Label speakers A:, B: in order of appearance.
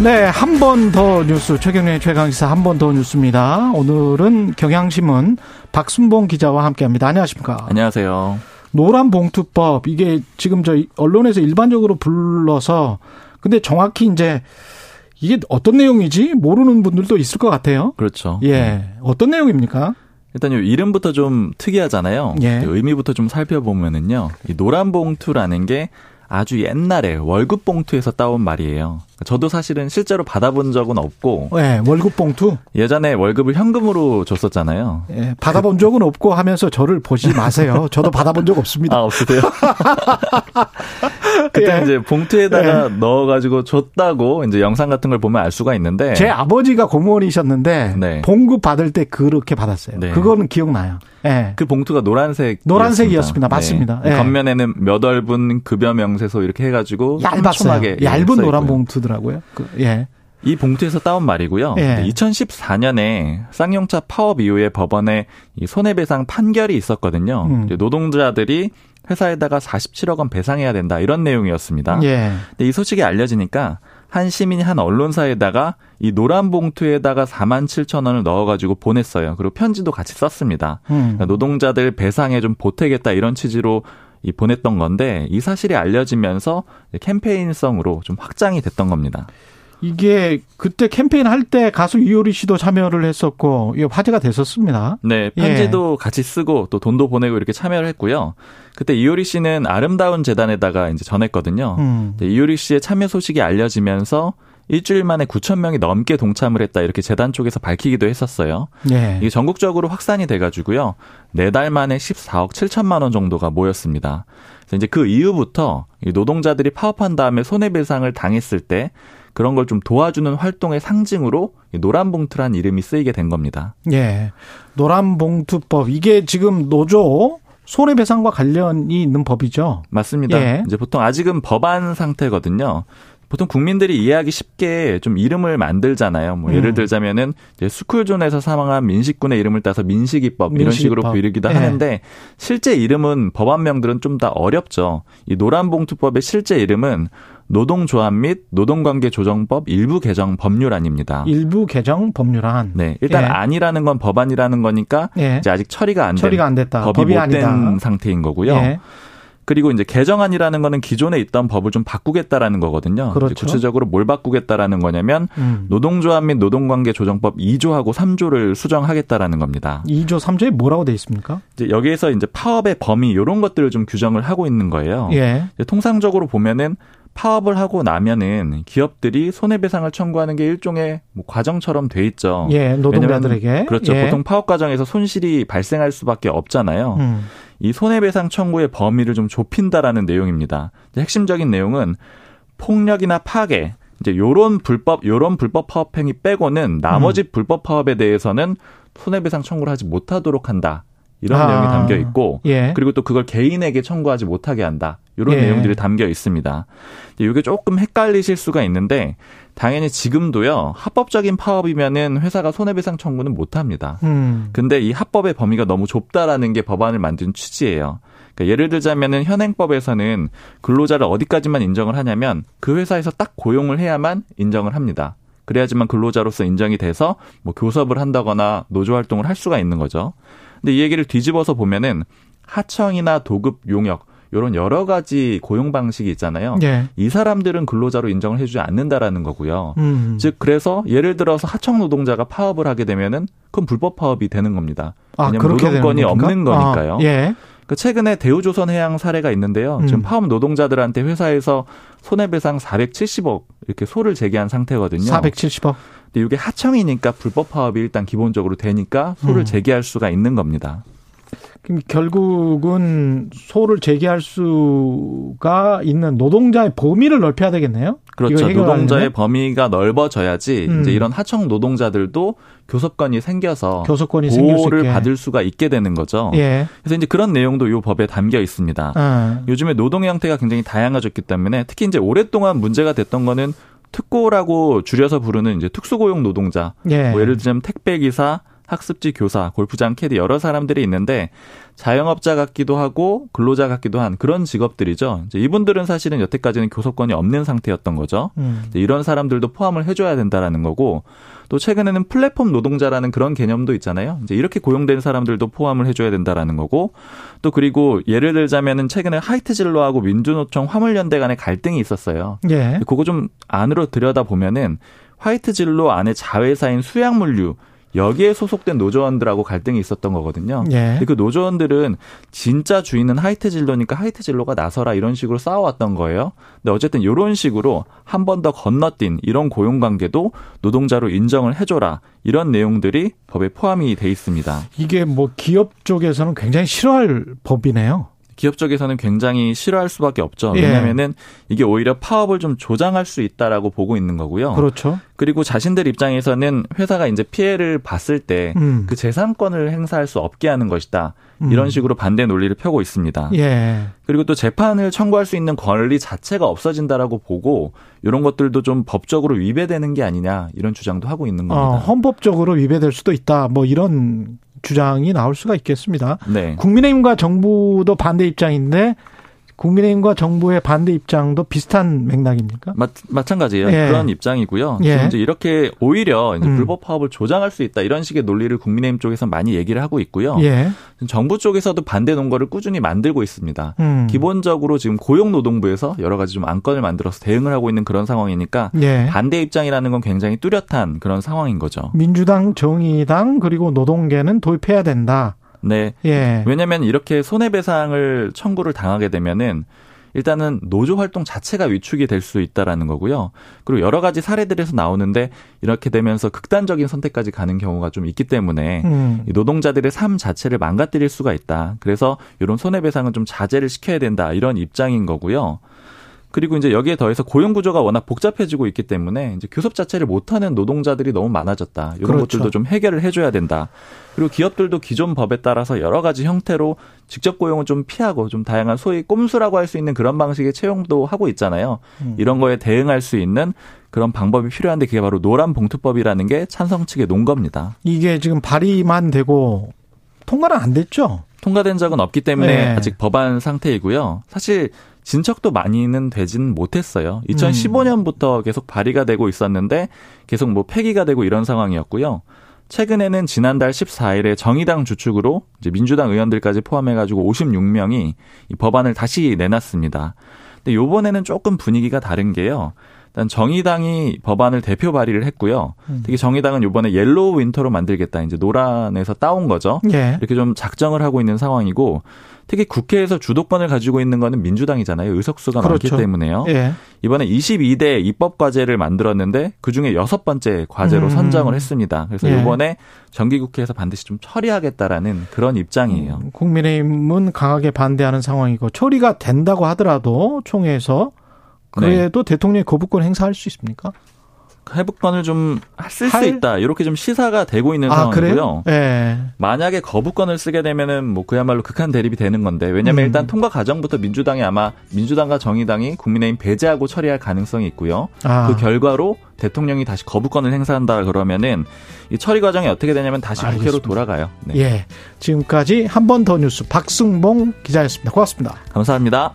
A: 네, 한 번 더 뉴스 최경련의 최강시사 한 번 더 뉴스입니다. 오늘은 경향신문 박순봉 기자와 함께합니다. 안녕하십니까?
B: 안녕하세요.
A: 노란 봉투법 이게 지금 저 언론에서 일반적으로 불러서 근데 정확히 이제 이게 어떤 내용이지 모르는 분들도 있을 것 같아요.
B: 그렇죠.
A: 예, 어떤 내용입니까?
B: 일단 요 이름부터 좀 특이하잖아요.
A: 예.
B: 의미부터 좀 살펴보면은요. 이 노란 봉투라는 게 아주 옛날에 월급 봉투에서 따온 말이에요. 저도 사실은 실제로 받아본 적은 없고
A: 예, 월급 봉투.
B: 예전에 월급을 현금으로 줬었잖아요.
A: 예, 받아본 적은 없고 하면서 저를 보지 마세요. 저도 받아본 적 없습니다.
B: 아 없으세요? 그때
A: 예.
B: 이제 봉투에다가 넣어가지고 줬다고 이제 영상 같은 걸 보면 알 수가 있는데
A: 제 아버지가 공무원이셨는데
B: 네.
A: 봉급 받을 때 그렇게 받았어요.
B: 네.
A: 그거는 기억나요. 예.
B: 그 봉투가 노란색
A: 노란색이었습니다. 맞습니다. 예.
B: 겉면에는 몇 월분 급여 명세서 이렇게 해가지고
A: 얇았어요.
B: 예,
A: 얇은
B: 써
A: 노란
B: 있고요.
A: 봉투더라고요. 그, 예.
B: 이 봉투에서 따온 말이고요.
A: 예.
B: 2014년에 쌍용차 파업 이후에 법원에 이 손해배상 판결이 있었거든요.
A: 음.
B: 노동자들이 회사에다가 47억 원 배상해야 된다 이런 내용이었습니다.
A: 예.
B: 근데 이 소식이 알려지니까 한 시민이 한 언론사에다가 이 노란 봉투에다가 4만 7천 원을 넣어가지고 보냈어요. 그리고 편지도 같이 썼습니다.
A: 음.
B: 그러니까 노동자들 배상에 좀 보태겠다 이런 취지로 이 보냈던 건데 이 사실이 알려지면서 캠페인성으로 좀 확장이 됐던 겁니다.
A: 이게 그때 캠페인 할 때 가수 이효리 씨도 참여를 했었고 화제가 됐었습니다.
B: 네, 편지도 같이 쓰고 또 돈도 보내고 이렇게 참여를 했고요. 그때 이효리 씨는 아름다운 재단에다가 이제 전했거든요.
A: 음.
B: 네, 이효리 씨의 참여 소식이 알려지면서 일주일 만에 9천 명이 넘게 동참을 했다 이렇게 재단 쪽에서 밝히기도 했었어요.
A: 예.
B: 이게 전국적으로 확산이 돼가지고요. 네 달 만에 14억 7천만 원 정도가 모였습니다. 그래서 이제 그 이후부터 이 노동자들이 파업한 다음에 손해배상을 당했을 때 그런 걸 좀 도와주는 활동의 상징으로 이 노란 봉투란 이름이 쓰이게 된 겁니다.
A: 예. 노란 봉투법 이게 지금 노조 손해배상과 관련이 있는 법이죠.
B: 맞습니다.
A: 예.
B: 이제 보통 아직은 법안 상태거든요. 보통 국민들이 이해하기 쉽게 좀 이름을 만들잖아요. 뭐 예를
A: 음.
B: 들자면은 이제 스쿨존에서 사망한 민식군의 이름을 따서 민식이법 이런 식으로. 부르기도
A: 예.
B: 하는데 실제 이름은 법안명들은 좀더 어렵죠. 이 노란봉투법의 실제 이름은 노동조합 및 노동관계조정법 일부 개정 법률안입니다.
A: 일부 개정 법률안.
B: 네, 일단
A: 예.
B: 안이라는 건 법안이라는 거니까
A: 예.
B: 이제 아직 처리가 안 된,
A: 처리가 안 됐다.
B: 법이
A: 법이
B: 못된
A: 아니다.
B: 상태인 거고요.
A: 예.
B: 그리고 이제 개정안이라는 거는 기존에 있던 법을 좀 바꾸겠다라는 거거든요.
A: 그렇죠.
B: 구체적으로 뭘 바꾸겠다라는 거냐면
A: 음.
B: 노동조합 및 노동관계 조정법 2조하고 3조를 수정하겠다라는 겁니다.
A: 2조 3조에 뭐라고 돼 있습니까?
B: 이제 여기에서 이제 파업의 범위 이런 것들을 좀 규정을 하고 있는 거예요.
A: 예.
B: 통상적으로 보면은 파업을 하고 나면은 기업들이 손해배상을 청구하는 게 일종의 뭐 과정처럼 돼 있죠.
A: 예, 노동자들에게.
B: 왜냐면 그렇죠.
A: 예.
B: 보통 파업 과정에서 손실이 발생할 수밖에 없잖아요.
A: 음.
B: 이 손해배상 청구의 범위를 좀 좁힌다라는 내용입니다. 핵심적인 내용은 폭력이나 파괴, 이제 요런 불법 요런 불법 파업 행위 빼고는 나머지
A: 음.
B: 불법 파업에 대해서는 손해배상 청구를 하지 못하도록 한다. 이런
A: 아.
B: 내용이 담겨 있고
A: 예.
B: 그리고 또 그걸 개인에게 청구하지 못하게 한다. 이런
A: 예.
B: 내용들이 담겨 있습니다. 이게 조금 헷갈리실 수가 있는데 당연히 지금도요. 합법적인 파업이면은 회사가 손해배상 청구는 못 합니다.
A: 음.
B: 근데 이 합법의 범위가 너무 좁다라는 게 법안을 만든 취지예요. 그러니까 예를 들자면은 현행법에서는 근로자를 어디까지만 인정을 하냐면 그 회사에서 딱 고용을 해야만 인정을 합니다. 그래야지만 근로자로서 인정이 돼서 뭐 교섭을 한다거나 노조 활동을 할 수가 있는 거죠. 근데 이 얘기를 뒤집어서 보면은 하청이나 도급 용역 이런 여러 가지 고용 방식이 있잖아요.
A: 예.
B: 이 사람들은 근로자로 인정을 해주지 않는다라는 거고요.
A: 음.
B: 즉 그래서 예를 들어서 하청 노동자가 파업을 하게 되면은 그건 불법 파업이 되는 겁니다.
A: 아,
B: 왜냐면 노동권이? 없는 거니까요.
A: 아, 예.
B: 그 최근에 대우조선해양 사례가 있는데요.
A: 음.
B: 지금 파업 노동자들한테 회사에서 손해배상 470억 이렇게 소를 제기한 상태거든요.
A: 470억.
B: 근데 이게 하청이니까 불법 파업이 일단 기본적으로 되니까 소를
A: 음.
B: 제기할 수가 있는 겁니다.
A: 그럼 결국은 소를 제기할 수가 있는 노동자의 범위를 넓혀야 되겠네요.
B: 그렇죠. 노동자의 범위가 넓어져야지
A: 음.
B: 이제 이런 하청 노동자들도 교섭권이 생겨서
A: 교섭권이 수
B: 보호를
A: 있게.
B: 받을 수가 있게 되는 거죠.
A: 예.
B: 그래서 이제 그런 내용도 이 법에 담겨 있습니다.
A: 아.
B: 요즘에 노동 형태가 굉장히 다양해졌기 때문에 특히 이제 오랫동안 문제가 됐던 거는 특고라고 줄여서 부르는 이제 특수고용 노동자.
A: 예.
B: 뭐 예를 들자면 택배 기사, 학습지 교사, 골프장 캐디 여러 사람들이 있는데 자영업자 같기도 하고 근로자 같기도 한 그런 직업들이죠. 이제 이분들은 사실은 여태까지는 교섭권이 없는 상태였던 거죠. 음. 이런 사람들도 포함을 해줘야 된다라는 거고 또 최근에는 플랫폼 노동자라는 그런 개념도 있잖아요. 이제 이렇게 고용된 사람들도 포함을 해줘야 된다라는 거고 또 그리고 예를 들자면은 최근에 하이트진로하고 민주노총 화물연대 간의 갈등이 있었어요. 예. 그거 좀 안으로 들여다 보면은 하이트 진로 안에 자회사인 수양물류 여기에 소속된 노조원들하고 갈등이 있었던 거거든요. 예. 그 노조원들은 진짜 주인은 하이트 진로니까 하이트 진로가 나서라 이런 식으로 싸워왔던 거예요. 근데 어쨌든 이런 식으로 한 번 더 건너뛴 이런 고용 관계도 노동자로 인정을 해줘라 이런 내용들이 법에 포함이 돼 있습니다.
A: 이게 뭐 기업 쪽에서는 굉장히 싫어할 법이네요.
B: 기업 쪽에서는 굉장히 싫어할 수밖에 없죠. 예. 왜냐하면은 이게 오히려 파업을 좀 조장할 수 있다라고 보고 있는 거고요.
A: 그렇죠.
B: 그리고 자신들 입장에서는 회사가 이제 피해를 봤을 때그 음. 그 재산권을 행사할 수 없게 하는 것이다. 음. 이런 식으로 반대 논리를 펴고 있습니다. 예. 그리고 또 재판을 청구할 수 있는 권리 자체가 없어진다라고 보고 이런 것들도 좀 법적으로 위배되는 게 아니냐 이런 주장도 하고 있는 겁니다. 어,
A: 헌법적으로 위배될 수도 있다. 뭐 이런 주장이 나올 수가 있겠습니다. 네. 국민의힘과 정부도 반대 입장인데 국민의힘과 정부의 반대 입장도 비슷한 맥락입니까?
B: 마, 마찬가지예요. 예. 그런 입장이고요. 예. 이제 이렇게 오히려 이제 음. 불법 파업을 조장할 수 있다 이런 식의 논리를 국민의힘 쪽에서 많이 얘기를 하고 있고요. 예. 정부 쪽에서도 반대 논거를 꾸준히 만들고 있습니다. 음. 기본적으로 지금 고용노동부에서 여러 가지 좀 안건을 만들어서 대응을 하고 있는 그런 상황이니까 예. 반대 입장이라는 건 굉장히 뚜렷한 그런 상황인 거죠.
A: 민주당, 정의당 그리고 노동계는 도입해야 된다.
B: 네. 예. 왜냐하면 이렇게 손해배상을 청구를 당하게 되면은 일단은 노조 활동 자체가 위축이 될 수 있다라는 거고요. 그리고 여러 가지 사례들에서 나오는데 이렇게 되면서 극단적인 선택까지 가는 경우가 좀 있기 때문에 음. 노동자들의 삶 자체를 망가뜨릴 수가 있다. 그래서 이런 손해배상은 좀 자제를 시켜야 된다. 이런 입장인 거고요. 그리고 이제 여기에 더해서 고용 구조가 워낙 복잡해지고 있기 때문에 이제 교섭 자체를 못하는 노동자들이 너무 많아졌다. 이런 그렇죠. 것들도 좀 해결을 해줘야 된다. 그리고 기업들도 기존 법에 따라서 여러 가지 형태로 직접 고용을 좀 피하고 좀 다양한 소위 꼼수라고 할 수 있는 그런 방식의 채용도 하고 있잖아요. 음. 이런 거에 대응할 수 있는 그런 방법이 필요한데 그게 바로 노란 봉투법이라는 게 찬성 측의 논거입니다.
A: 이게 지금 발의만 되고 통과는 안 됐죠?
B: 통과된 적은 없기 때문에 네. 아직 법안 상태이고요. 사실 진척도 많이는 되진 못했어요. 2015년부터 계속 발의가 되고 있었는데 계속 뭐 폐기가 되고 이런 상황이었고요. 최근에는 지난달 14일에 정의당 주축으로 이제 민주당 의원들까지 포함해가지고 56명이 이 법안을 다시 내놨습니다. 근데 요번에는 조금 분위기가 다른 게요. 일단 정의당이 법안을 대표 발의를 했고요. 음. 특히 정의당은 요번에 Yellow Winter로 만들겠다. 이제 노란에서 따온 거죠. 예. 이렇게 좀 작정을 하고 있는 상황이고 특히 국회에서 주도권을 가지고 있는 거는 민주당이잖아요. 의석수가 그렇죠. 많기 때문에요. 예. 이번에 22대 입법 과제를 만들었는데 그중에 여섯 번째 과제로 음. 선정을 했습니다. 그래서 예. 이번에 정기국회에서 반드시 좀 처리하겠다라는 그런 입장이에요.
A: 음, 국민의힘은 강하게 반대하는 상황이고 처리가 된다고 하더라도 총회에서 그래도 네. 대통령이 거부권 행사할 수 있습니까?
B: 회복권을 좀 쓸 수 있다 이렇게 좀 시사가 되고 있는 아, 상황이고요. 네. 만약에 거부권을 쓰게 되면은 뭐 그야말로 극한 대립이 되는 건데 왜냐하면 음. 일단 통과 과정부터 민주당이 아마 민주당과 정의당이 국민의힘 배제하고 처리할 가능성이 있고요. 아. 그 결과로 대통령이 다시 거부권을 행사한다 그러면은 이 처리 과정이 어떻게 되냐면 다시 알겠습니다. 국회로 돌아가요.
A: 네. 예. 지금까지 한 번 더 뉴스 박승봉 기자였습니다. 고맙습니다.
B: 감사합니다.